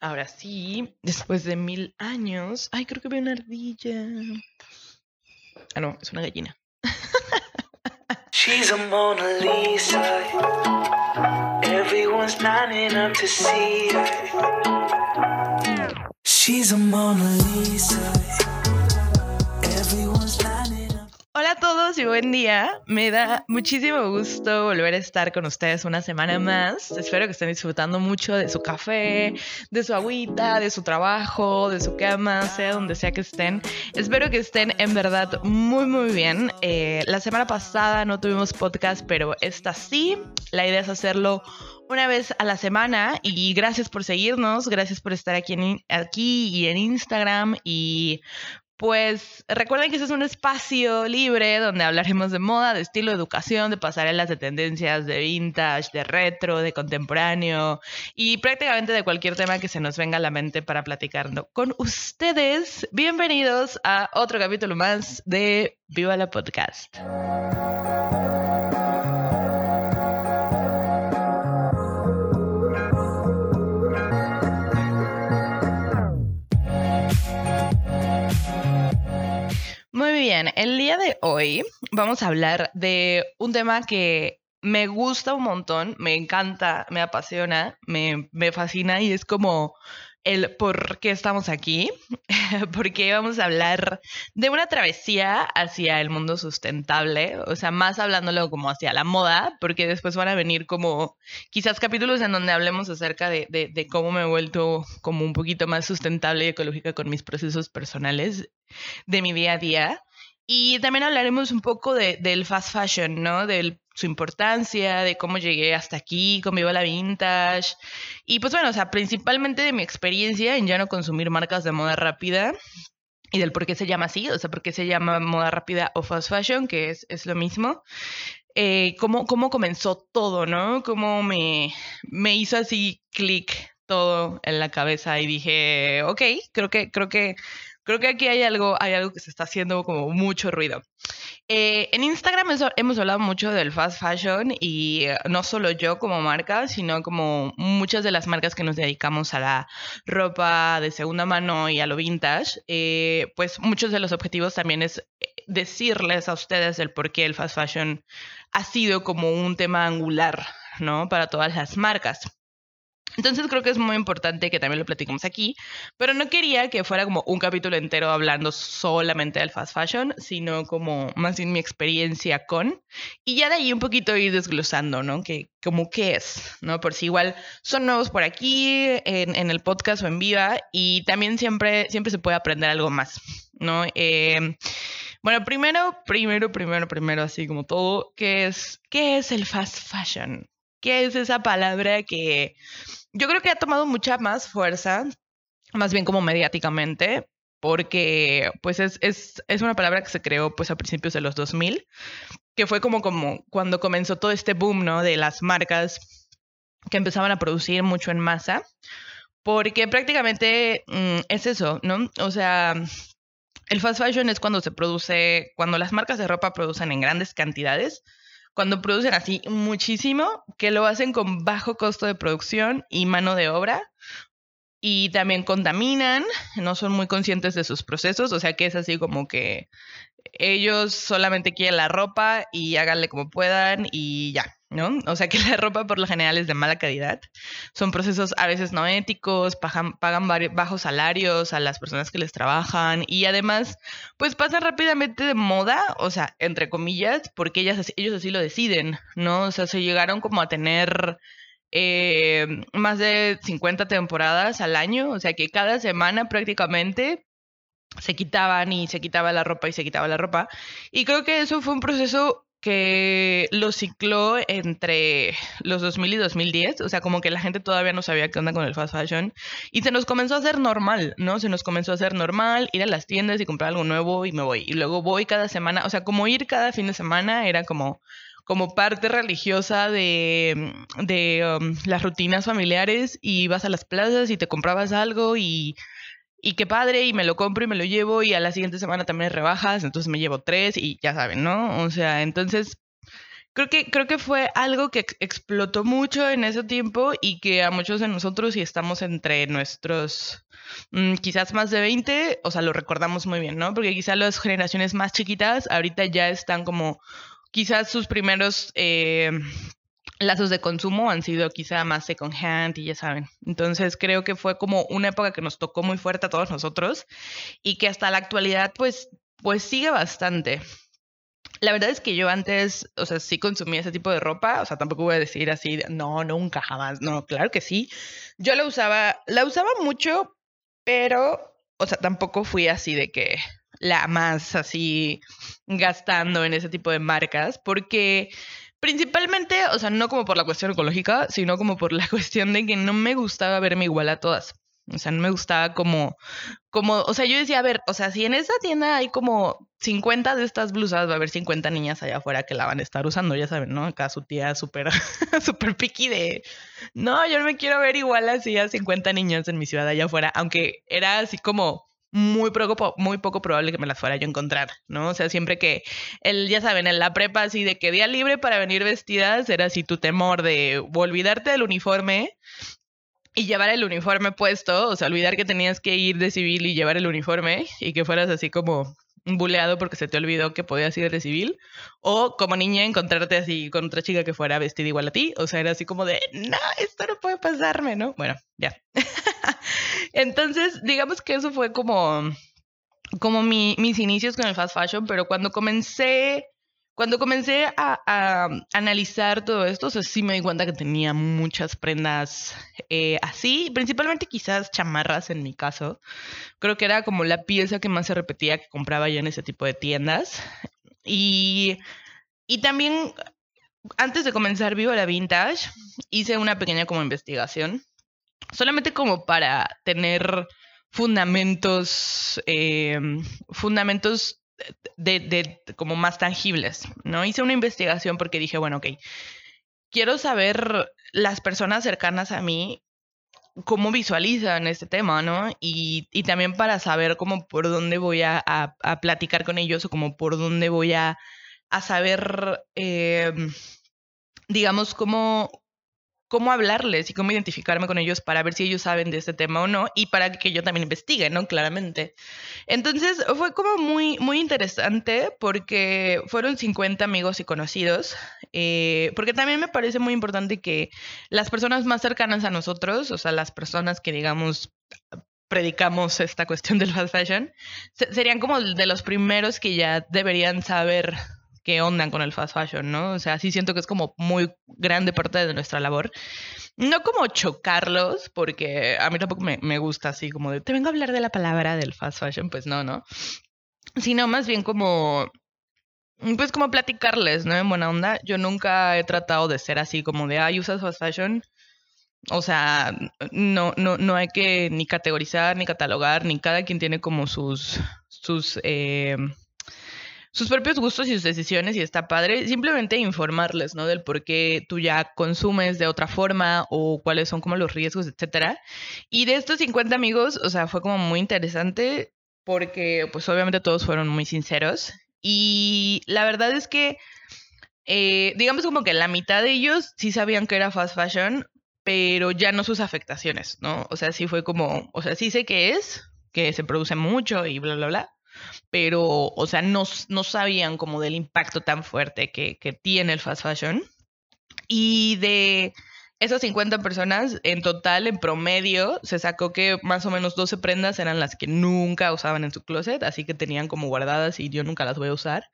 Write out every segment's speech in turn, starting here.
Ahora sí, después de mil años. Ay, creo que veo una ardilla. Ah, no, es una gallina. She's a Mona Lisa. Everyone's lining up to see her. She's a Mona Lisa. Todos y buen día. Me da muchísimo gusto volver a estar con ustedes una semana más. Espero que estén disfrutando mucho de su café, de su agüita, de su trabajo, de su cama, sea donde sea que estén. Espero que estén en verdad muy, muy bien. Eh, la semana pasada no tuvimos podcast, pero esta sí. La idea es hacerlo una vez a la semana y gracias por seguirnos, gracias por estar aquí, en, aquí y en Instagram y pues recuerden que este es un espacio libre donde hablaremos de moda, de estilo, de educación, de pasarelas, de tendencias, de vintage, de retro, de contemporáneo y prácticamente de cualquier tema que se nos venga a la mente para platicarlo con ustedes. Bienvenidos a otro capítulo más de Viva la Podcast. El día de hoy vamos a hablar de un tema que me gusta un montón, me encanta, me apasiona, me, fascina y es como el por qué estamos aquí, porque vamos a hablar de una travesía hacia el mundo sustentable, o sea, más hablándolo como hacia la moda, porque después van a venir como quizás capítulos en donde hablemos acerca de, de cómo me he vuelto como un poquito más sustentable y ecológica con mis procesos personales de mi día a día. Y también hablaremos un poco de, del fast fashion, ¿no? De su importancia, de cómo llegué hasta aquí, cómo iba la vintage. Y pues bueno, o sea, principalmente de mi experiencia en ya no consumir marcas de moda rápida y del por qué se llama así, o sea, por qué se llama moda rápida o fast fashion, que es, es lo mismo. Eh, cómo, cómo comenzó todo, ¿no? Cómo me, me hizo así clic todo en la cabeza y dije, ok, creo que, creo que Creo que aquí hay algo, hay algo que se está haciendo como mucho ruido. Eh, en Instagram hemos hablado mucho del fast fashion y eh, no solo yo como marca, sino como muchas de las marcas que nos dedicamos a la ropa de segunda mano y a lo vintage, eh, pues muchos de los objetivos también es decirles a ustedes el por qué el fast fashion ha sido como un tema angular, ¿no? Para todas las marcas. Entonces creo que es muy importante que también lo platicemos aquí, pero no quería que fuera como un capítulo entero hablando solamente del fast fashion, sino como más bien mi experiencia con, y ya de ahí un poquito ir desglosando, ¿no? Que como qué es, ¿no? Por si igual son nuevos por aquí, en, el podcast o en viva, y también siempre, siempre se puede aprender algo más, ¿no? Em, bueno, primero, primero, primero, primero, así como todo, ¿qué es, qué es el fast fashion? ¿Qué es esa palabra que yo creo que ha tomado mucha más fuerza, más bien como mediáticamente, porque pues es, es, es, una palabra que se creó pues a principios de los 2000, que fue como, como cuando comenzó todo este boom, ¿no? De las marcas que empezaban a producir mucho en masa, porque prácticamente mm, es eso, ¿no? O sea, el fast fashion es cuando se produce, cuando las marcas de ropa producen en grandes cantidades, cuando producen así muchísimo, que lo hacen con bajo costo de producción y mano de obra. Y también contaminan, no son muy conscientes de sus procesos, o sea que es así como que ellos solamente quieren la ropa y háganle como puedan y ya, ¿no? O sea que la ropa por lo general es de mala calidad. Son procesos a veces no éticos, pagan, bajos salarios a las personas que les trabajan y además, pues pasan rápidamente de moda, o sea, entre comillas, porque ellas, ellos así lo deciden, ¿no? O sea, se llegaron como a tener eh, más de 50 temporadas al año, o sea que cada semana prácticamente se quitaban y se quitaba la ropa y se quitaba la ropa. Y creo que eso fue un proceso que lo cicló entre los 2000 y 2010, o sea, como que la gente todavía no sabía qué onda con el fast fashion y se nos comenzó a hacer normal, ¿no? Se nos comenzó a hacer normal ir a las tiendas y comprar algo nuevo y me voy. Y luego voy cada semana, o sea, como ir cada fin de semana era como como parte religiosa de, de um, las rutinas familiares y vas a las plazas y te comprabas algo y y qué padre, y me lo compro y me lo llevo, y a la siguiente semana también rebajas, entonces me llevo tres, y ya saben, ¿no? O sea, entonces creo que, creo que fue algo que explotó mucho en ese tiempo y que a muchos de nosotros, si estamos entre nuestros mm, quizás más de 20, o sea, lo recordamos muy bien, ¿no? Porque quizás las generaciones más chiquitas ahorita ya están como, quizás sus primeros... Eh, lazos de consumo han sido quizá más second hand y ya saben. Entonces creo que fue como una época que nos tocó muy fuerte a todos nosotros y que hasta la actualidad pues, pues sigue bastante. La verdad es que yo antes, o sea, sí consumía ese tipo de ropa, o sea, tampoco voy a decir así, no, nunca, jamás, no, claro que sí. Yo la usaba, la usaba mucho, pero, o sea, tampoco fui así de que la más así gastando en ese tipo de marcas, porque principalmente, o sea, no como por la cuestión ecológica, sino como por la cuestión de que no me gustaba verme igual a todas. O sea, no me gustaba como, como, o sea, yo decía, a ver, o sea, si en esa tienda hay como 50 de estas blusas, va a haber 50 niñas allá afuera que la van a estar usando, ya saben, ¿no? Acá su tía súper, súper piqui de, no, yo no me quiero ver igual así a 50 niñas en mi ciudad allá afuera, aunque era así como muy poco, muy poco probable que me las fuera yo a encontrar, ¿no? O sea, siempre que, el, ya saben, en la prepa así de que día libre para venir vestidas, era así tu temor de olvidarte del uniforme y llevar el uniforme puesto, o sea, olvidar que tenías que ir de civil y llevar el uniforme y que fueras así como buleado porque se te olvidó que podías ir de civil, o como niña encontrarte así con otra chica que fuera vestida igual a ti, o sea, era así como de, no, esto no puede pasarme, ¿no? Bueno, ya. Entonces, digamos que eso fue como, como mi, mis inicios con el fast fashion, pero cuando comencé cuando comencé a, analizar todo esto, sí me di cuenta que tenía muchas prendas eh, así, principalmente quizás chamarras en mi caso. Creo que era como la pieza que más se repetía que compraba yo en ese tipo de tiendas. Y, y también, antes de comenzar Vivo la Vintage, hice una pequeña como investigación, solamente como para tener fundamentos, eh, fundamentos de, de, como más tangibles, ¿no? Hice una investigación porque dije, bueno, ok, quiero saber las personas cercanas a mí cómo visualizan este tema, ¿no? Y, y también para saber cómo por dónde voy a, a, platicar con ellos o como por dónde voy a, a saber, eh, digamos, cómo, cómo hablarles y cómo identificarme con ellos para ver si ellos saben de este tema o no y para que yo también investigue, ¿no? Claramente. Entonces fue como muy, muy interesante porque fueron 50 amigos y conocidos, eh, porque también me parece muy importante que las personas más cercanas a nosotros, o sea, las personas que digamos predicamos esta cuestión del fast fashion, serían como de los primeros que ya deberían saber que ondan con el fast fashion, ¿no? O sea, sí siento que es como muy grande parte de nuestra labor. No como chocarlos, porque a mí tampoco me, me gusta así como de, te vengo a hablar de la palabra del fast fashion, pues no, ¿no? Sino más bien como pues como platicarles, ¿no? En buena onda. Yo nunca he tratado de ser así como de, ay, usas fast fashion. O sea, no, no, no hay que ni categorizar, ni catalogar, ni cada quien tiene como sus, sus, eh, sus propios gustos y sus decisiones y está padre. Simplemente informarles, ¿no? Del por qué tú ya consumes de otra forma o cuáles son como los riesgos, etcétera. Y de estos 50 amigos, o sea, fue como muy interesante porque pues obviamente todos fueron muy sinceros y la verdad es que eh, digamos como que la mitad de ellos sí sabían que era fast fashion, pero ya no sus afectaciones, ¿no? O sea, sí fue como, o sea, sí sé que es, que se produce mucho y bla, bla, bla, pero, o sea, no, no sabían como del impacto tan fuerte que, que tiene el fast fashion. Y de esas 50 personas, en total, en promedio, se sacó que más o menos 12 prendas eran las que nunca usaban en su closet, así que tenían como guardadas y yo nunca las voy a usar.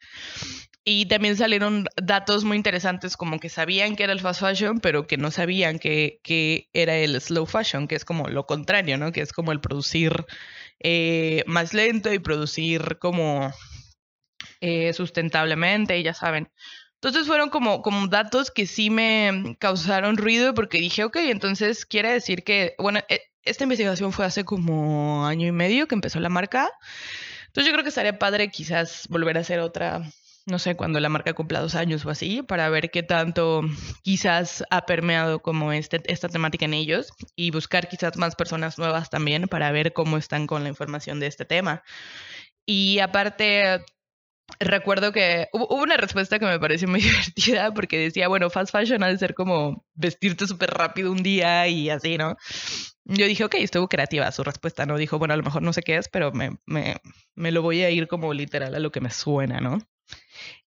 Y también salieron datos muy interesantes como que sabían que era el fast fashion, pero que no sabían que, que era el slow fashion, que es como lo contrario, ¿no? Que es como el producir eh, más lento y producir como eh, sustentablemente, ya saben. Entonces fueron como, como datos que sí me causaron ruido porque dije, ok, entonces quiere decir que, bueno, e, esta investigación fue hace como año y medio que empezó la marca. Entonces yo creo que estaría padre quizás volver a hacer otra no sé, cuando la marca cumpla dos años o así, para ver qué tanto quizás ha permeado como este, esta temática en ellos y buscar quizás más personas nuevas también para ver cómo están con la información de este tema. Y aparte, recuerdo que hubo, una respuesta que me pareció muy divertida porque decía, bueno, fast fashion ha de ser como vestirte súper rápido un día y así, ¿no? Yo dije, ok, estuvo creativa su respuesta, ¿no? Dijo, bueno, a lo mejor no sé qué es, pero me, me, me lo voy a ir como literal a lo que me suena, ¿no?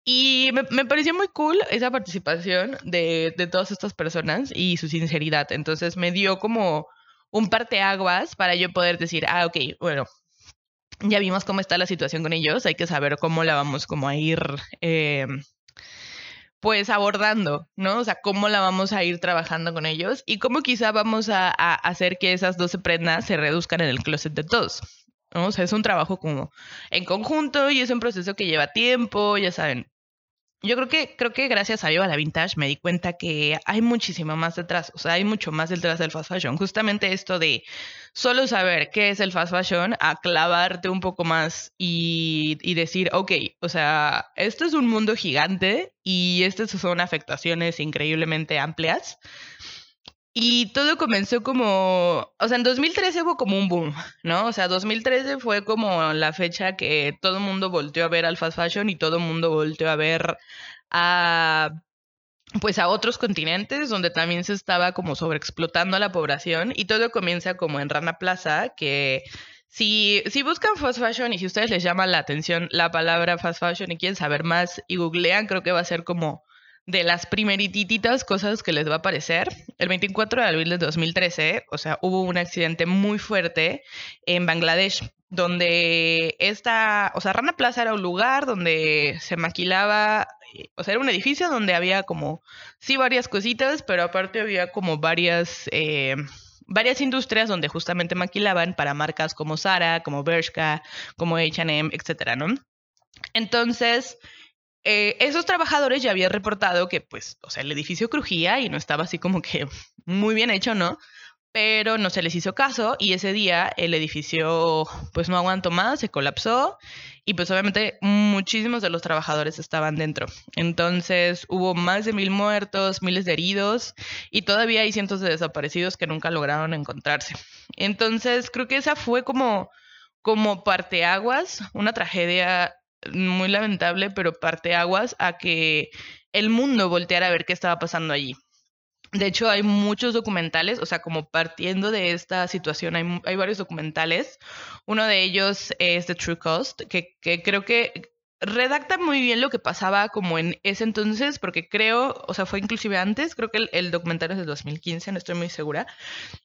Y me, pareció muy cool esa participación de, de todas estas personas y su sinceridad. Entonces me dio como un parteaguas para yo poder decir, ah, ok, bueno, ya vimos cómo está la situación con ellos, hay que saber cómo la vamos a ir, eh, pues abordando, ¿no? O sea, cómo la vamos a ir trabajando con ellos y cómo quizá vamos a, a hacer que esas 12 prendas se reduzcan en el closet de todos. ¿No? O es un trabajo como en conjunto y es un proceso que lleva tiempo, ya saben, yo creo que, creo que gracias a Viva la Vintage me di cuenta que hay muchísimo más detrás, o sea, hay mucho más detrás del fast fashion. Justamente esto de solo saber qué es el fast fashion, a clavarte un poco más y, y decir, ok, o sea, esto es un mundo gigante y estas son afectaciones increíblemente amplias. Y todo comenzó como, o sea, en 2013 hubo como un boom, ¿no? O sea, 2013 fue como la fecha que todo el mundo volteó a ver al fast fashion y todo el mundo volteó a ver a, pues a otros continentes donde también se estaba como sobreexplotando a la población y todo comienza como en Rana Plaza, que si, si buscan fast fashion y si ustedes les llama la atención la palabra fast fashion y quieren saber más y googlean, creo que va a ser como de las primerititas cosas que les va a aparecer. El 24 de abril de 2013, o sea, hubo un accidente muy fuerte en Bangladesh, donde esta, o sea, Rana Plaza era un lugar donde se maquilaba, o sea, era un edificio donde había como, sí, varias cositas, pero aparte había como varias... Eh, varias industrias donde justamente maquilaban para marcas como Zara, como Bershka, como H&M, etcétera, ¿no? Entonces, eh, esos trabajadores ya habían reportado que, pues, o sea, el edificio crujía y no estaba así como que muy bien hecho, ¿no? Pero no se les hizo caso y ese día el edificio, pues, no aguantó más, se colapsó y, pues, obviamente muchísimos de los trabajadores estaban dentro. Entonces, hubo más de mil muertos, miles de heridos y todavía hay cientos de desaparecidos que nunca lograron encontrarse. Entonces, creo que esa fue como como parteaguas, una tragedia muy lamentable, pero parte aguas a que el mundo volteara a ver qué estaba pasando allí. De hecho, hay muchos documentales, o sea, como partiendo de esta situación, hay, hay varios documentales. Uno de ellos es The True Cost, que, que creo que redacta muy bien lo que pasaba como en ese entonces, porque creo, o sea, fue inclusive antes, creo que el, documental es de 2015, no estoy muy segura.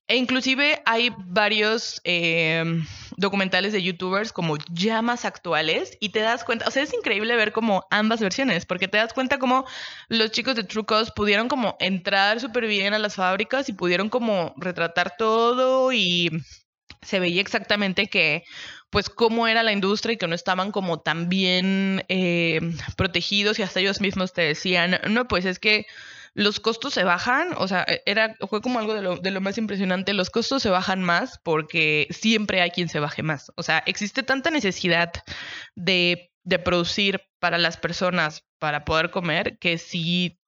E inclusive hay varios em, documentales de youtubers como ya más actuales y te das cuenta, o sea, es increíble ver como ambas versiones, porque te das cuenta como los chicos de Trucos pudieron como entrar súper bien a las fábricas y pudieron como retratar todo y se veía exactamente que pues cómo era la industria y que no estaban como tan bien eh, protegidos y hasta ellos mismos te decían, no, pues es que los costos se bajan, o sea, e, era, fue como algo de lo, de lo más impresionante, los costos se bajan más porque siempre hay quien se baje más, o sea, existe tanta necesidad de, de producir para las personas para poder comer que si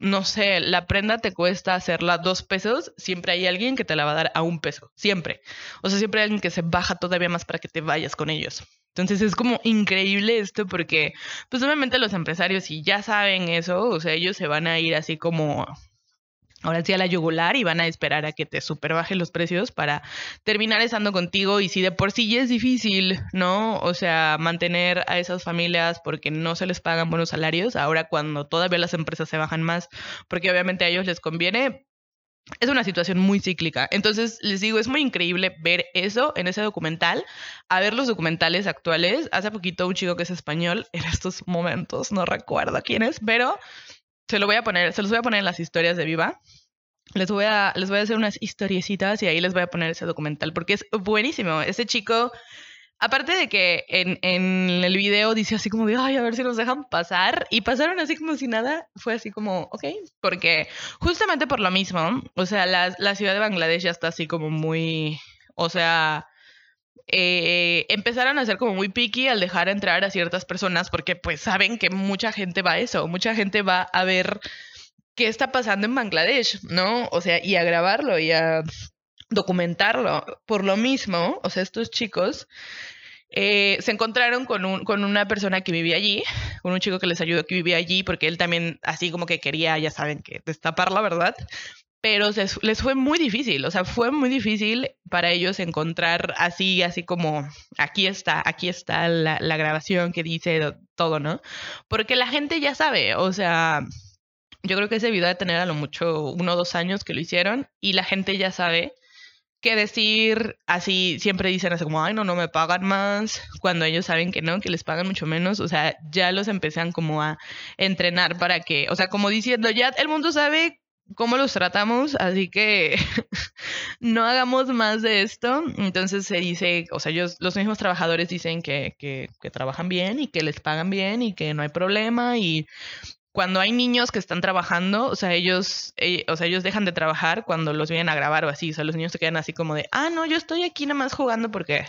no sé, la prenda te cuesta hacerla dos pesos, siempre hay alguien que te la va a dar a un peso, siempre. O sea, siempre hay alguien que se baja todavía más para que te vayas con ellos. Entonces es como increíble esto porque, pues obviamente los empresarios, si ya saben eso, o sea, ellos se van a ir así como ahora sí a la yugular y van a esperar a que te super bajen los precios para terminar estando contigo y si de por sí ya es difícil, ¿no? O sea, mantener a esas familias porque no se les pagan buenos salarios, ahora cuando todavía las empresas se bajan más porque obviamente a ellos les conviene, es una situación muy cíclica. Entonces, les digo, es muy increíble ver eso en ese documental, a ver los documentales actuales. Hace poquito un chico que es español, en estos momentos, no recuerdo quién es, pero se lo voy a poner, se los voy a poner en las historias de Viva. Les voy a, les voy a hacer unas historiecitas y ahí les voy a poner ese documental porque es buenísimo. Ese chico, aparte de que en, en el video dice así como de, ay, a ver si nos dejan pasar. Y pasaron así como si nada. Fue así como, ok. Porque justamente por lo mismo, o sea, la, la ciudad de Bangladesh ya está así como muy, o sea, eh, empezaron a ser como muy picky al dejar entrar a ciertas personas porque pues saben que mucha gente va a eso, mucha gente va a ver qué está pasando en Bangladesh, ¿no? O sea, y a grabarlo y a documentarlo. Por lo mismo, o sea, estos chicos eh, se encontraron con, un, con una persona que vivía allí, con un chico que les ayudó que vivía allí, porque él también así como que quería, ya saben, que destapar la verdad, pero les fue muy difícil, o sea, fue muy difícil para ellos encontrar así, así como, aquí está, aquí está la, la grabación que dice todo, ¿no? Porque la gente ya sabe, o sea, yo creo que ese video de tener a lo mucho uno o dos años que lo hicieron y la gente ya sabe que decir así, siempre dicen así como, ay, no, no me pagan más, cuando ellos saben que no, que les pagan mucho menos, o sea, ya los empiezan como a entrenar para que, o sea, como diciendo, ya el mundo sabe cómo los tratamos, así que no hagamos más de esto. Entonces se dice, o sea, ellos, los mismos trabajadores dicen que, que, trabajan bien y que les pagan bien y que no hay problema y cuando hay niños que están trabajando, o sea, ellos, eh, o sea, ellos dejan de trabajar cuando los vienen a grabar o así, o sea, los niños se quedan así como de, ah, no, yo estoy aquí nada más jugando porque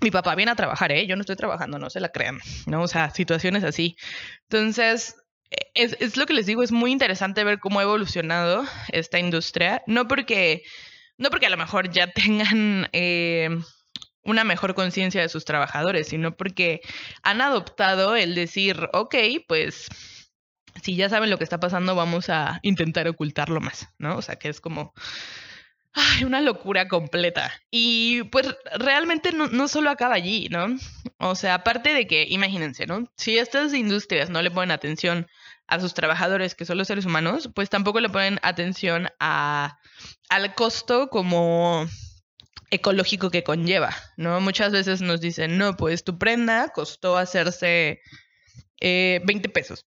mi papá viene a trabajar, ¿eh? Yo no estoy trabajando, no se la crean, ¿no? O sea, situaciones así. Entonces, es, es lo que les digo, es muy interesante ver cómo ha evolucionado esta industria, no porque, no porque a lo mejor ya tengan... Eh, una mejor conciencia de sus trabajadores, sino porque han adoptado el decir, ok, pues si ya saben lo que está pasando, vamos a intentar ocultarlo más, ¿no? O sea, que es como... Ay, una locura completa. Y pues realmente no, no, solo acaba allí, ¿no? O sea, aparte de que, imagínense, ¿no? Si estas industrias no le ponen atención a sus trabajadores, que son los seres humanos, pues tampoco le ponen atención a, al costo como ecológico que conlleva, ¿no? Muchas veces nos dicen, no, pues tu prenda costó hacerse eh, 20 pesos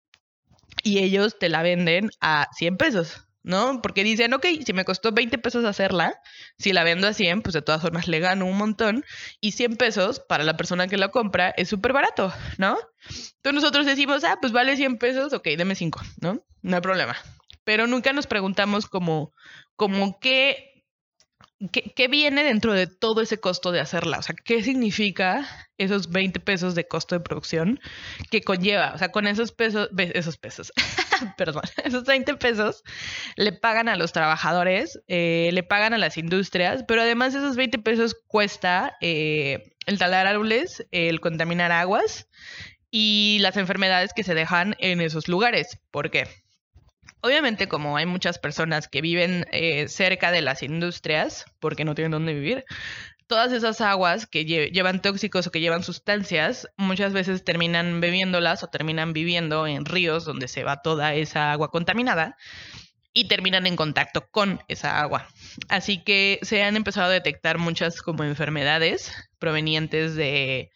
y ellos te la venden a 100 pesos, ¿no? Porque dicen, ok, si me costó 20 pesos hacerla, si la vendo a 100, pues de todas formas le gano un montón. Y 100 pesos para la persona que la compra es súper barato, ¿no? Entonces nosotros decimos, ah, pues vale 100 pesos, ok, deme 5, ¿no? No hay problema. Pero nunca nos preguntamos como, como qué ¿Qué, viene dentro de todo ese costo de hacerla? O sea, ¿qué significa esos 20 pesos de costo de producción que conlleva? O sea, con esos pesos, esos pesos, perdón, esos 20 pesos le pagan a los trabajadores, eh, le pagan a las industrias, pero además esos 20 pesos cuesta eh, el talar árboles, el contaminar aguas y las enfermedades que se dejan en esos lugares. ¿Por qué? Obviamente, como hay muchas personas que viven eh, cerca de las industrias porque no tienen dónde vivir, todas esas aguas que llevan tóxicos o que llevan sustancias, muchas veces terminan bebiéndolas o terminan viviendo en ríos donde se va toda esa agua contaminada y terminan en contacto con esa agua. Así que se han empezado a detectar muchas como enfermedades provenientes de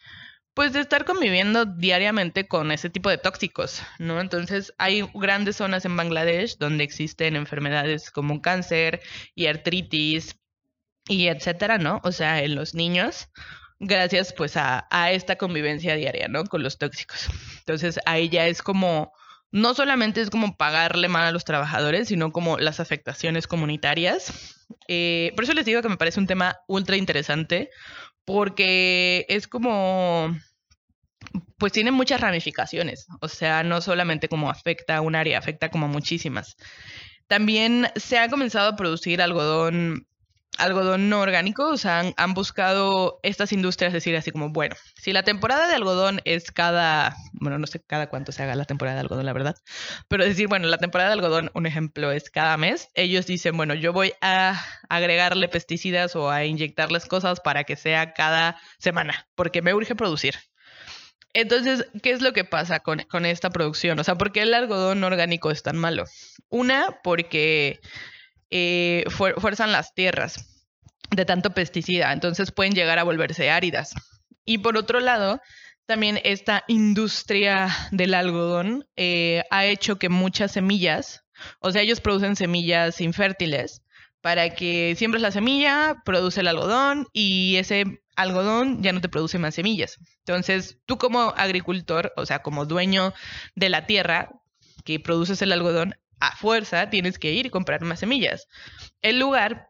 pues de estar conviviendo diariamente con ese tipo de tóxicos, ¿no? Entonces hay grandes zonas en Bangladesh donde existen enfermedades como cáncer y artritis y etcétera, ¿no? O sea, en los niños, gracias pues a, esta convivencia diaria, ¿no? Con los tóxicos. Entonces ahí ya es como, no solamente es como pagarle mal a los trabajadores, sino como las afectaciones comunitarias. Eh, por eso les digo que me parece un tema ultra interesante, porque es como, pues tiene muchas ramificaciones, o sea, no solamente como afecta a un área, afecta como muchísimas. También se ha comenzado a producir algodón algodón no orgánico, o sea, han, buscado estas industrias decir así como, bueno, si la temporada de algodón es cada, bueno, no sé cada cuánto se haga la temporada de algodón, la verdad, pero decir, bueno, la temporada de algodón, un ejemplo, es cada mes, ellos dicen, bueno, yo voy a agregarle pesticidas o a inyectarles cosas para que sea cada semana, porque me urge producir. Entonces, ¿qué es lo que pasa con, con esta producción? O sea, ¿por qué el algodón orgánico es tan malo? Una, porque eh, fuerzan las tierras de tanto pesticida, entonces pueden llegar a volverse áridas. Y por otro lado, también esta industria del algodón eh, ha hecho que muchas semillas, o sea, ellos producen semillas infértiles para que siembres la semilla, produce el algodón y ese algodón ya no te produce más semillas. Entonces, tú como agricultor, o sea, como dueño de la tierra que produces el algodón, a fuerza tienes que ir y comprar más semillas. En lugar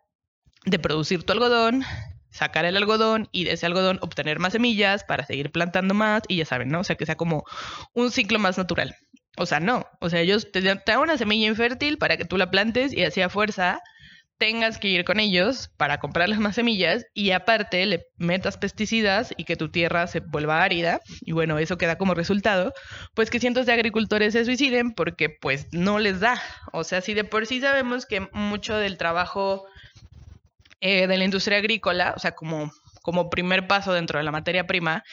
de producir tu algodón, sacar el algodón y de ese algodón obtener más semillas para seguir plantando más y ya saben, ¿no? O sea, que sea como un ciclo más natural. O sea, no. O sea, ellos te, dan una semilla infértil para que tú la plantes y así a fuerza tengas que ir con ellos para comprarles más semillas y aparte le metas pesticidas y que tu tierra se vuelva árida y bueno, eso queda como resultado, pues que cientos de agricultores se suiciden porque pues no les da. O sea, si de por sí sabemos que mucho del trabajo eh, de la industria agrícola, o sea, como como primer paso dentro de la materia prima,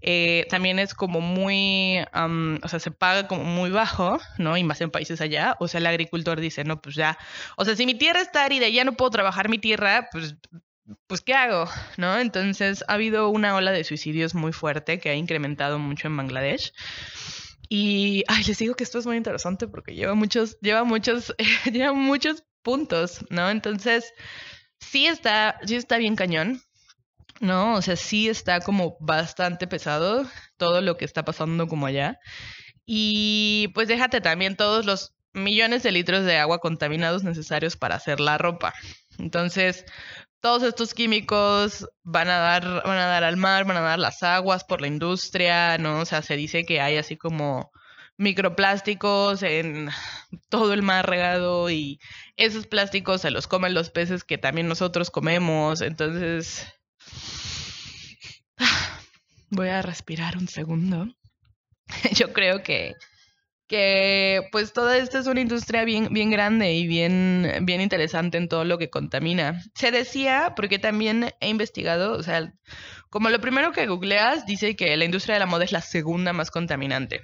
eh, también es como muy, o sea, se paga como muy bajo, ¿no? Y más en países allá. O sea, el agricultor dice, no, pues ya, o sea, si mi tierra está árida y ya no puedo trabajar mi tierra, pues pues ¿qué hago? ¿No? Entonces ha habido una ola de suicidios muy fuerte que ha incrementado mucho en Bangladesh. Y ay, les digo que esto es muy interesante porque lleva muchos, lleva muchos, lleva muchos puntos, ¿no? Entonces, sí está, sí está bien cañón. ¿No? O sea, sí está como bastante pesado todo lo que está pasando como allá. Y pues déjate también todos los millones de litros de agua contaminados necesarios para hacer la ropa. Entonces, todos estos químicos van a dar, van a dar al mar, van a dar las aguas por la industria, ¿no? O sea, se dice que hay así como microplásticos en todo el mar regado y esos plásticos se los comen los peces que también nosotros comemos. Entonces, Voy a respirar un segundo. Yo creo que, que pues toda esta es una industria bien, bien grande y bien, bien interesante en todo lo que contamina. Se decía, porque también he investigado, o sea, como lo primero que googleas dice que la industria de la moda es la segunda más contaminante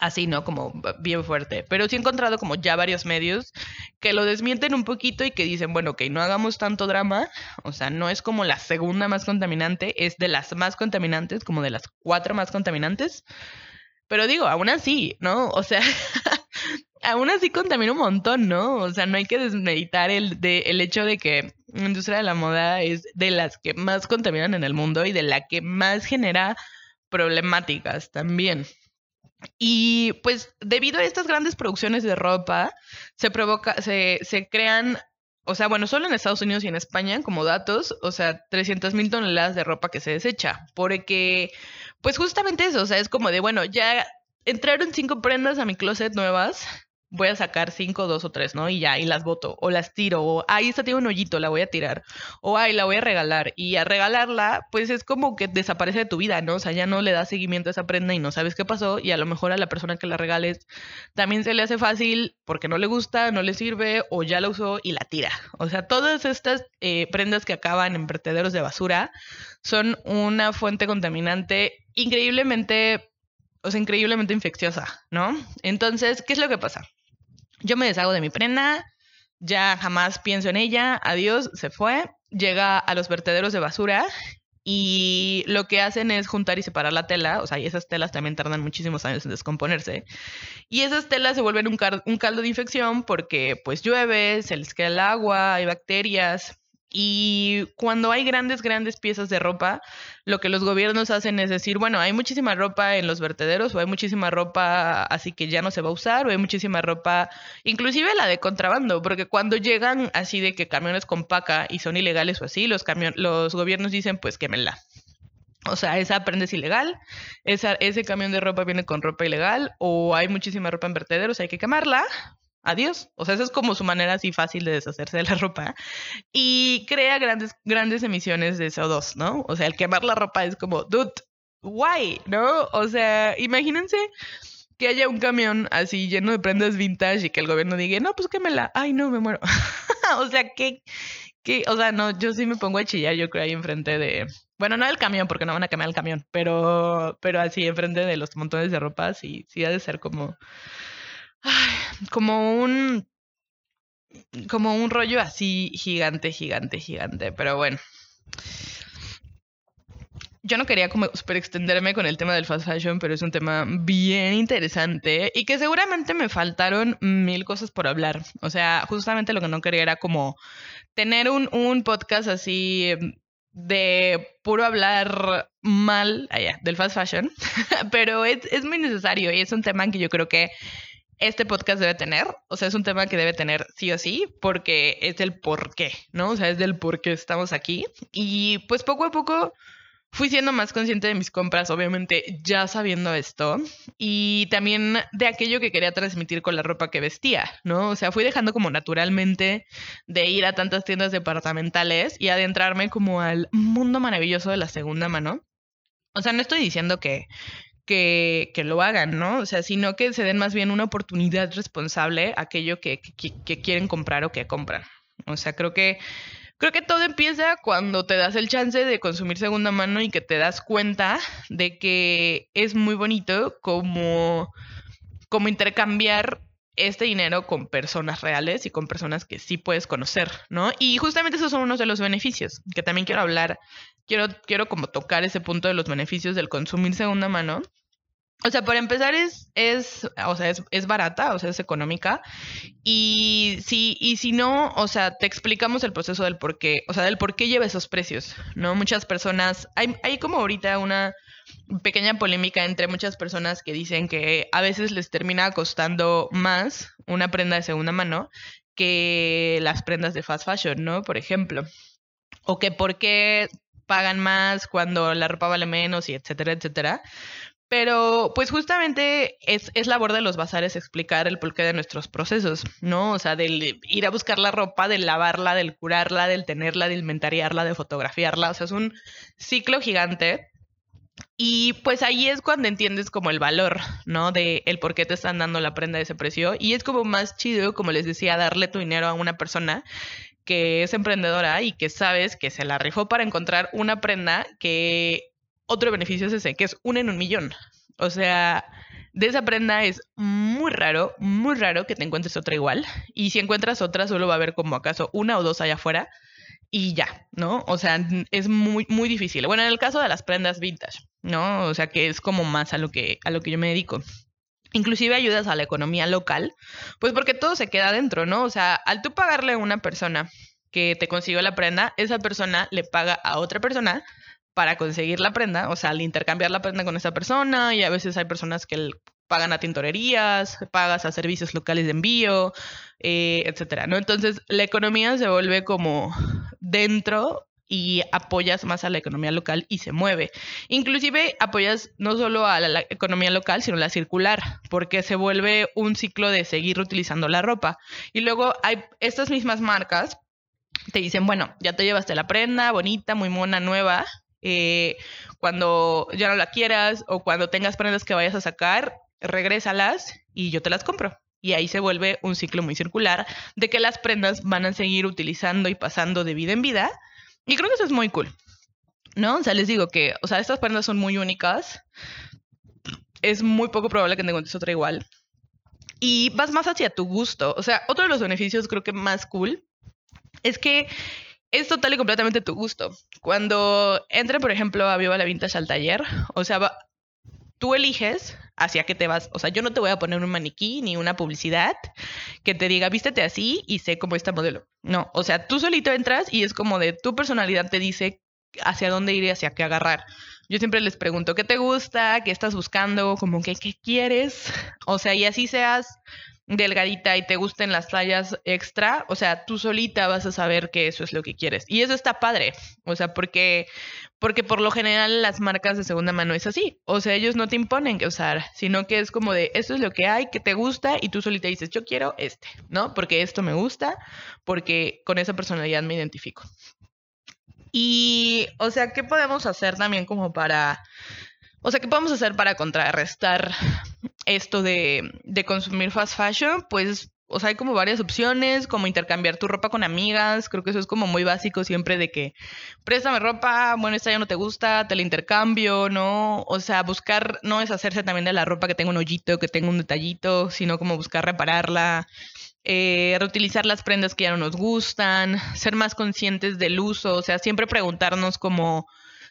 así, ¿no? Como bien fuerte. Pero sí he encontrado como ya varios medios que lo desmienten un poquito y que dicen, bueno, ok, no hagamos tanto drama. O sea, no es como la segunda más contaminante, es de las más contaminantes, como de las cuatro más contaminantes. Pero digo, aún así, ¿no? O sea, aún así contamina un montón, ¿no? O sea, no hay que desmeditar el, de, el hecho de que la industria de la moda es de las que más contaminan en el mundo y de la que más genera problemáticas también. Y pues debido a estas grandes producciones de ropa, se provoca, se, se crean, o sea, bueno, solo en Estados Unidos y en España, como datos, o sea, 300 mil toneladas de ropa que se desecha. Porque, pues justamente eso, o sea, es como de, bueno, ya entraron cinco prendas a mi closet nuevas, voy a sacar cinco, dos o tres, ¿no? Y ya, y las voto, o las tiro, o ahí esta tiene un hoyito, la voy a tirar, o ahí la voy a regalar. Y a regalarla, pues es como que desaparece de tu vida, ¿no? O sea, ya no le das seguimiento a esa prenda y no sabes qué pasó, y a lo mejor a la persona que la regales también se le hace fácil porque no le gusta, no le sirve, o ya la usó y la tira. O sea, todas estas eh, prendas que acaban en vertederos de basura son una fuente contaminante increíblemente o sea, increíblemente infecciosa, ¿no? Entonces, ¿qué es lo que pasa? Yo me deshago de mi prenda, ya jamás pienso en ella, adiós, se fue, llega a los vertederos de basura y lo que hacen es juntar y separar la tela, o sea, y esas telas también tardan muchísimos años en descomponerse. Y esas telas se vuelven un, caldo de infección porque pues llueve, se les queda el agua, hay bacterias, y cuando hay grandes, grandes piezas de ropa, lo que los gobiernos hacen es decir, bueno, hay muchísima ropa en los vertederos o hay muchísima ropa así que ya no se va a usar o hay muchísima ropa, inclusive la de contrabando, porque cuando llegan así de que camiones con paca y son ilegales o así, los, los gobiernos dicen pues quémenla. O sea, esa prenda es ilegal, esa, ese camión de ropa viene con ropa ilegal o hay muchísima ropa en vertederos, hay que quemarla adiós. O sea, esa es como su manera así fácil de deshacerse de la ropa. Y crea grandes, grandes emisiones de CO2, ¿no? O sea, el quemar la ropa es como, dude, why, ¿no? O sea, imagínense que haya un camión así lleno de prendas vintage y que el gobierno diga, no, pues quémela. Ay, no, me muero. o sea, que, que, o sea, no, yo sí me pongo a chillar, yo creo, ahí enfrente de, bueno, no del camión, porque no van a quemar el camión, pero, pero así enfrente de los montones de ropa, sí, sí ha de ser como como un como un rollo así gigante, gigante, gigante, pero bueno. Yo no quería como super extenderme con el tema del fast fashion, pero es un tema bien interesante y que seguramente me faltaron mil cosas por hablar. O sea, justamente lo que no quería era como tener un, un podcast así de puro hablar mal allá, del fast fashion, pero es, es muy necesario y es un tema que yo creo que este podcast debe tener. O sea, es un tema que debe tener sí o sí, porque es el por qué, ¿no? O sea, es del por qué estamos aquí. Y pues poco a poco fui siendo más consciente de mis compras, obviamente ya sabiendo esto, y también de aquello que quería transmitir con la ropa que vestía, ¿no? O sea, fui dejando como naturalmente de ir a tantas tiendas departamentales y adentrarme como al mundo maravilloso de la segunda mano. O sea, no estoy diciendo que, que, que, lo hagan, ¿no? O sea, sino que se den más bien una oportunidad responsable a aquello que, que quieren comprar o que compran. O sea, creo que Creo que todo empieza cuando te das el chance de consumir segunda mano y que te das cuenta de que es muy bonito como, como intercambiar este dinero con personas reales y con personas que sí puedes conocer, ¿no? Y justamente esos son unos de los beneficios que también quiero hablar, quiero, quiero como tocar ese punto de los beneficios del consumir segunda mano o sea, para empezar es, es, o sea, es, es, barata, o sea, es económica. Y si, y si no, o sea, te explicamos el proceso del por qué, o sea, del por qué lleva esos precios, ¿no? Muchas personas, hay, hay como ahorita una pequeña polémica entre muchas personas que dicen que a veces les termina costando más una prenda de segunda mano que las prendas de fast fashion, ¿no? Por ejemplo. O que por qué pagan más cuando la ropa vale menos y etcétera, etcétera. Pero pues justamente es, es, labor de los bazares explicar el porqué de nuestros procesos, ¿no? O sea, del ir a buscar la ropa, del lavarla, del curarla, del tenerla, de inventariarla, de fotografiarla. O sea, es un ciclo gigante. Y pues ahí es cuando entiendes como el valor, ¿no? De el por qué te están dando la prenda de ese precio. Y es como más chido, como les decía, darle tu dinero a una persona que es emprendedora y que sabes que se la rifó para encontrar una prenda que otro beneficio es ese, que es uno en un millón. O sea, de esa prenda es muy raro, muy raro que te encuentres otra igual. Y si encuentras otra, solo va a haber como acaso una o dos allá afuera y ya, ¿no? O sea, es muy, muy difícil. Bueno, en el caso de las prendas vintage, ¿no? O sea, que es como más a lo que, a lo que yo me dedico. Inclusive ayudas a la economía local, pues porque todo se queda dentro, ¿no? O sea, al tú pagarle a una persona que te consiguió la prenda, esa persona le paga a otra persona para conseguir la prenda, o sea, al intercambiar la prenda con esa persona, y a veces hay personas que pagan a tintorerías, pagas a servicios locales de envío, eh, etcétera, ¿no? Entonces, la economía se vuelve como dentro y apoyas más a la economía local y se mueve. Inclusive apoyas no solo a la, economía local, sino la circular, porque se vuelve un ciclo de seguir utilizando la ropa. Y luego hay estas mismas marcas te dicen, bueno, ya te llevaste la prenda, bonita, muy mona, nueva, eh, cuando ya no la quieras o cuando tengas prendas que vayas a sacar, regrésalas y yo te las compro. Y ahí se vuelve un ciclo muy circular de que las prendas van a seguir utilizando y pasando de vida en vida. Y creo que eso es muy cool. ¿No? O sea, les digo que, o sea, estas prendas son muy únicas. Es muy poco probable que te encuentres otra igual. Y vas más hacia tu gusto. O sea, otro de los beneficios creo que más cool es que es total y completamente tu gusto. Cuando entre, por ejemplo, a Viva la Vintage al taller, o sea, tú eliges hacia qué te vas. O sea, yo no te voy a poner un maniquí ni una publicidad que te diga, vístete así y sé cómo está modelo. No, o sea, tú solito entras y es como de tu personalidad te dice hacia dónde ir y hacia qué agarrar. Yo siempre les pregunto, ¿qué te gusta? ¿Qué estás buscando? Como que, ¿qué quieres? O sea, y así seas delgadita y te gusten las tallas extra, o sea, tú solita vas a saber que eso es lo que quieres. Y eso está padre, o sea, porque, porque por lo general las marcas de segunda mano es así, o sea, ellos no te imponen que usar, sino que es como de, esto es lo que hay, que te gusta, y tú solita dices, yo quiero este, ¿no? Porque esto me gusta, porque con esa personalidad me identifico. Y, o sea, ¿qué podemos hacer también como para... O sea, ¿qué podemos hacer para contrarrestar esto de, de consumir fast fashion, pues o sea, hay como varias opciones, como intercambiar tu ropa con amigas, creo que eso es como muy básico siempre de que préstame ropa, bueno, esta ya no te gusta, te la intercambio, ¿no? O sea, buscar no es hacerse también de la ropa que tenga un hoyito, que tenga un detallito, sino como buscar repararla, eh, reutilizar las prendas que ya no nos gustan, ser más conscientes del uso, o sea, siempre preguntarnos como,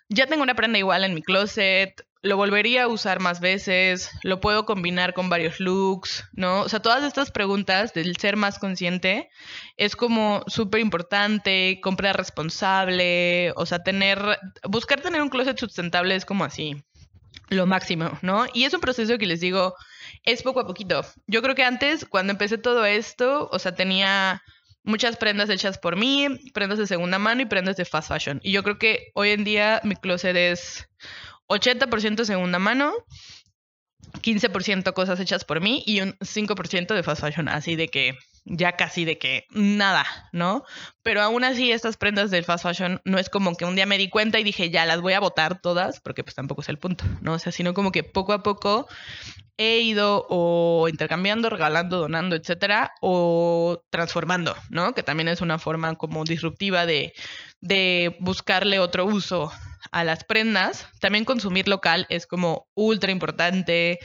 ya tengo una prenda igual en mi closet, lo volvería a usar más veces, lo puedo combinar con varios looks, ¿no? O sea, todas estas preguntas del ser más consciente es como súper importante, comprar responsable, o sea, tener, buscar tener un closet sustentable es como así, lo máximo, ¿no? Y es un proceso que les digo, es poco a poquito. Yo creo que antes, cuando empecé todo esto, o sea, tenía muchas prendas hechas por mí, prendas de segunda mano y prendas de fast fashion. Y yo creo que hoy en día mi closet es 80% segunda mano, 15% cosas hechas por mí y un 5% de fast fashion, así de que ya casi de que nada, ¿no? Pero aún así estas prendas del fast fashion no es como que un día me di cuenta y dije, ya las voy a botar todas, porque pues tampoco es el punto, ¿no? O sea, sino como que poco a poco he ido o intercambiando, regalando, donando, etcétera, o transformando, ¿no? Que también es una forma como disruptiva de, de buscarle otro uso a las prendas. También consumir local es como ultra importante.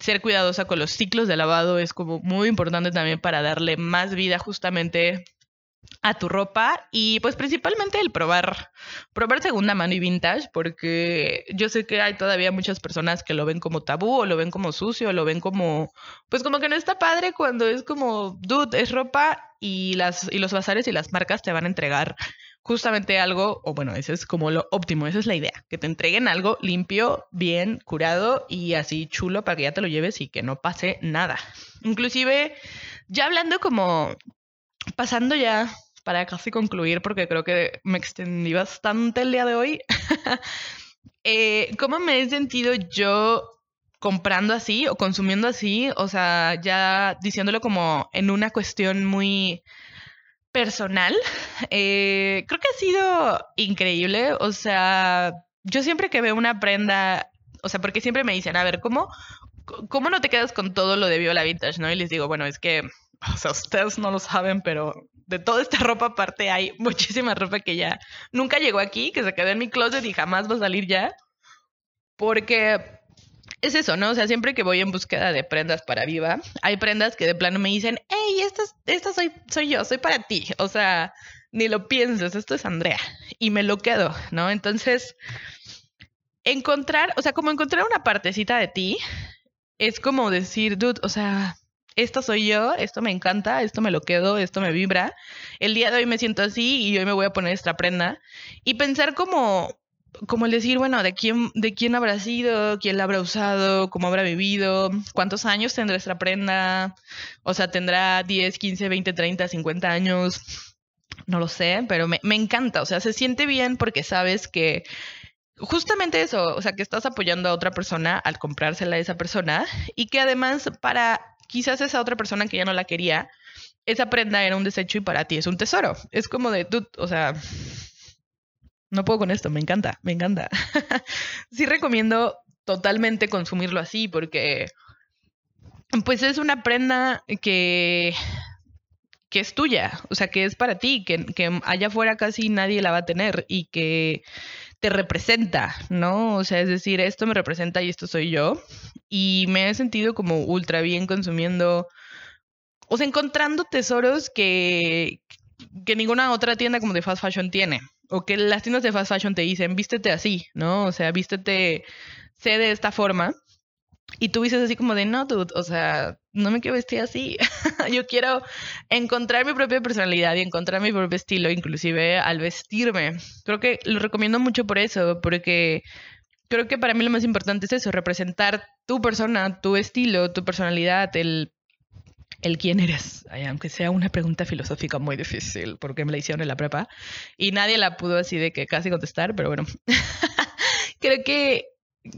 Ser cuidadosa con los ciclos de lavado es como muy importante también para darle más vida justamente a tu ropa y pues principalmente el probar, probar segunda mano y vintage, porque yo sé que hay todavía muchas personas que lo ven como tabú o lo ven como sucio, o lo ven como, pues como que no está padre cuando es como, dude, es ropa y, las, y los bazares y las marcas te van a entregar justamente algo, o bueno, ese es como lo óptimo, esa es la idea, que te entreguen algo limpio, bien curado y así chulo para que ya te lo lleves y que no pase nada. Inclusive, ya hablando como, pasando ya para casi concluir, porque creo que me extendí bastante el día de hoy, eh, ¿cómo me he sentido yo comprando así o consumiendo así? O sea, ya diciéndolo como en una cuestión muy personal, eh, creo que ha sido increíble. O sea, yo siempre que veo una prenda, o sea, porque siempre me dicen, a ver, ¿cómo, cómo no te quedas con todo lo de Viola Vintage, no? Y les digo, bueno, es que, o sea, ustedes no lo saben, pero de toda esta ropa aparte hay muchísima ropa que ya nunca llegó aquí, que se quedó en mi closet y jamás va a salir ya. Porque es eso, ¿no? O sea, siempre que voy en búsqueda de prendas para Viva, hay prendas que de plano me dicen, hey, esta, soy, soy yo, soy para ti. O sea, ni lo pienses, esto es Andrea. Y me lo quedo, ¿no? Entonces, encontrar, o sea, como encontrar una partecita de ti, es como decir, dude, o sea, esto soy yo, esto me encanta, esto me lo quedo, esto me vibra. El día de hoy me siento así y hoy me voy a poner esta prenda. Y pensar como como el decir, bueno, de quién, de quién habrá sido, quién la habrá usado, cómo habrá vivido, cuántos años tendrá esta prenda, o sea, tendrá 10, 15, 20, 30, 50 años, no lo sé, pero me, me encanta, o sea, se siente bien porque sabes que justamente eso, o sea, que estás apoyando a otra persona al comprársela a esa persona y que además para quizás esa otra persona que ya no la quería, esa prenda era un desecho y para ti es un tesoro. Es como de, tú, o sea, no puedo con esto, me encanta, me encanta. sí recomiendo totalmente consumirlo así porque pues es una prenda que que es tuya, o sea, que es para ti, que, que allá afuera casi nadie la va a tener y que te representa, ¿no? O sea, es decir, esto me representa y esto soy yo. Y me he sentido como ultra bien consumiendo, o sea, encontrando tesoros que, que ninguna otra tienda como de fast fashion tiene o que las tiendas de fast fashion te dicen, vístete así, ¿no? O sea, vístete, sé de esta forma. Y tú dices así como de, no, dude, o sea, no me quiero vestir así. Yo quiero encontrar mi propia personalidad y encontrar mi propio estilo, inclusive al vestirme. Creo que lo recomiendo mucho por eso, porque creo que para mí lo más importante es eso, representar tu persona, tu estilo, tu personalidad, el el quién eres, aunque sea una pregunta filosófica muy difícil, porque me la hicieron en la prepa y nadie la pudo así de que casi contestar, pero bueno, creo que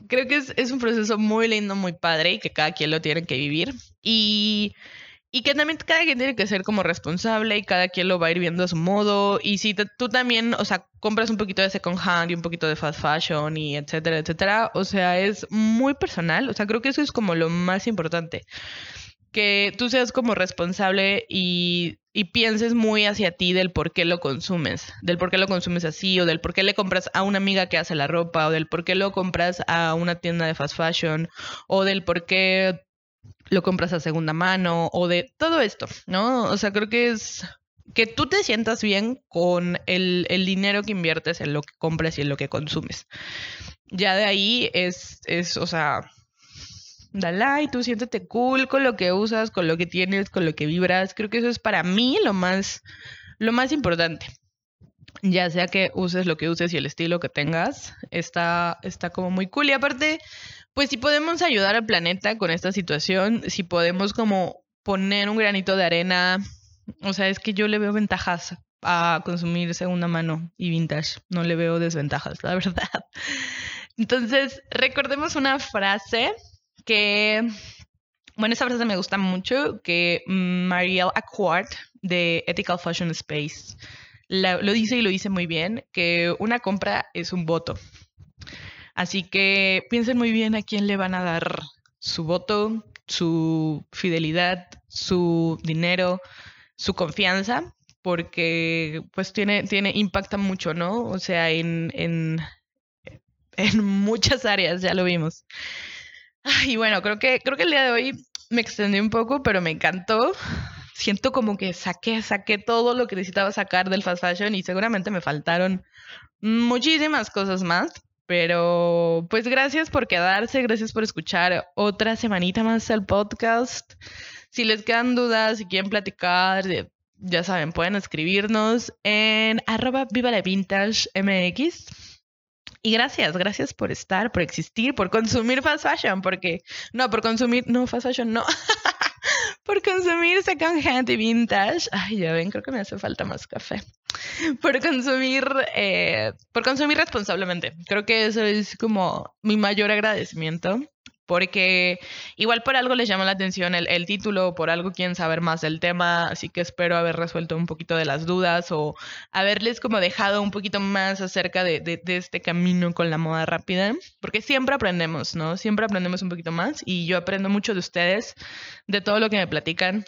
creo que es, un proceso muy lindo, muy padre y que cada quien lo tiene que vivir. Y, y que también cada quien tiene que ser como responsable y cada quien lo va a ir viendo a su modo. Y si tú también, o sea, compras un poquito de second hand y un poquito de fast fashion y etcétera, etcétera, o sea, es muy personal, o sea, creo que eso es como lo más importante que tú seas como responsable y, pienses muy hacia ti del por qué lo consumes, del por qué lo consumes así, o del por qué le compras a una amiga que hace la ropa, o del por qué lo compras a una tienda de fast fashion, o del por qué lo compras a segunda mano, o de todo esto, ¿no? O sea, creo que es que tú te sientas bien con el, el dinero que inviertes en lo que compras y en lo que consumes. Ya de ahí es, es o sea, dale y tú siéntete cool con lo que usas, con lo que tienes, con lo que vibras. Creo que eso es para mí lo más, lo más importante. Ya sea que uses lo que uses y el estilo que tengas, está, está como muy cool. Y aparte, pues si podemos ayudar al planeta con esta situación, si podemos como poner un granito de arena O sea, es que yo le veo ventajas a consumir segunda mano y vintage. No le veo desventajas, la verdad. Entonces, recordemos una frase que, bueno, esa frase me gusta mucho, que Marielle Accord de Ethical Fashion Space lo dice y lo dice muy bien, que una compra es un voto. Así que piensen muy bien a quién le van a dar su voto, su fidelidad, su dinero, su confianza, porque pues tiene, tiene, impacta mucho, ¿no? O sea, en, en, en muchas áreas, ya lo vimos. Y bueno, creo que, creo que el día de hoy me extendí un poco, pero me encantó. Siento como que saqué, saqué todo lo que necesitaba sacar del fast fashion y seguramente me faltaron muchísimas cosas más. Pero pues gracias por quedarse, gracias por escuchar otra semanita más el podcast. Si les quedan dudas, si quieren platicar, ya saben, pueden escribirnos en arroba viva la vintage mx. Y gracias, gracias por estar, por existir, por consumir fast fashion, porque no, por consumir, no, fast fashion, no. por consumir second hand y vintage. Ay, ya ven, creo que me hace falta más café. Por consumir, eh, por consumir responsablemente. Creo que eso es como mi mayor agradecimiento porque igual por algo les llama la atención el, título, por algo quieren saber más del tema, así que espero haber resuelto un poquito de las dudas o haberles como dejado un poquito más acerca de, de, este camino con la moda rápida, porque siempre aprendemos, ¿no? Siempre aprendemos un poquito más y yo aprendo mucho de ustedes, de todo lo que me platican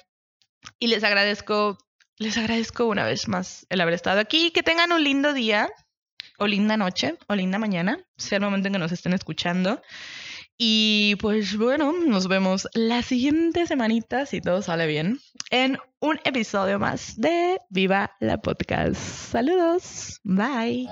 y les agradezco, les agradezco una vez más el haber estado aquí, que tengan un lindo día o linda noche o linda mañana, sea el momento en que nos estén escuchando. Y pues bueno, nos vemos la siguiente semanita, si todo sale bien, en un episodio más de Viva la Podcast. Saludos, bye.